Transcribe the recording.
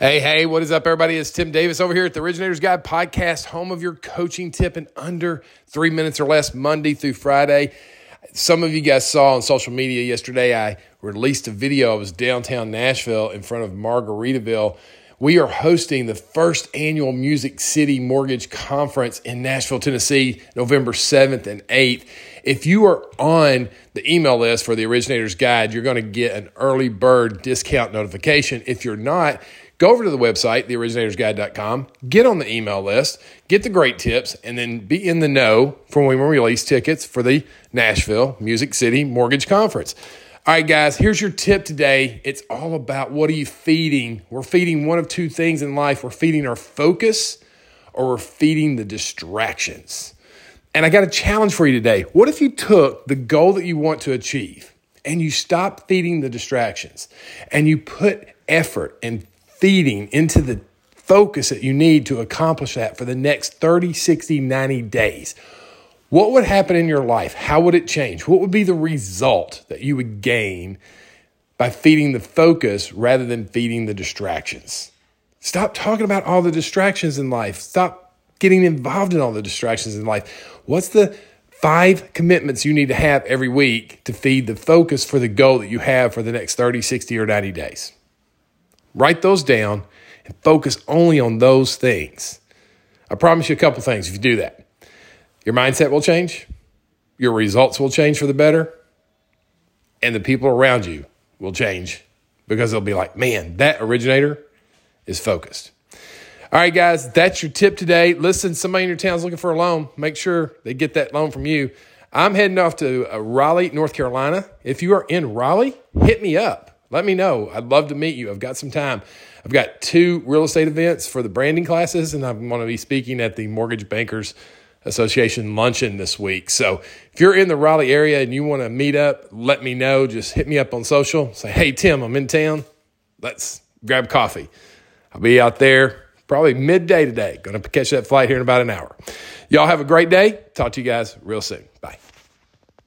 Hey, hey, what is up, everybody? It's Tim Davis over here at the Originators Guide podcast, home of your coaching tip in under three minutes or less, Monday through Friday. Some of you guys saw on social media yesterday, I released a video. I was downtown Nashville in front of Margaritaville. We are hosting the first annual Music City Mortgage Conference in Nashville, Tennessee, November 7th and 8th. If you are on the email list for the Originators Guide, you're going to get an early bird discount notification. If you're not, go over to the website, theoriginatorsguide.com, get on the email list, get the great tips, and then be in the know for when we release tickets for the Nashville Music City Mortgage Conference. All right, guys, here's your tip today. It's all about what are you feeding? We're feeding one of two things in life we're feeding our focus or we're feeding the distractions. And I got a challenge for you today. What if you took the goal that you want to achieve and you stop feeding the distractions and you put effort and feeding into the focus that you need to accomplish that for the next 30, 60, 90 days. What would happen in your life? How would it change? What would be the result that you would gain by feeding the focus rather than feeding the distractions? Stop talking about all the distractions in life. Stop getting involved in all the distractions in life. What's the five commitments you need to have every week to feed the focus for the goal that you have for the next 30, 60, or 90 days? Write those down and focus only on those things. I promise you a couple things if you do that. Your mindset will change, your results will change for the better, and the people around you will change because they'll be like, man, that originator is focused. All right, guys, that's your tip today. Listen, somebody in your town is looking for a loan. Make sure they get that loan from you. I'm heading off to uh, Raleigh, North Carolina. If you are in Raleigh, hit me up. Let me know. I'd love to meet you. I've got some time. I've got two real estate events for the branding classes, and I'm going to be speaking at the Mortgage Bankers Association luncheon this week. So if you're in the Raleigh area and you want to meet up, let me know. Just hit me up on social. Say, hey, Tim, I'm in town. Let's grab coffee. I'll be out there probably midday today. Going to catch that flight here in about an hour. Y'all have a great day. Talk to you guys real soon.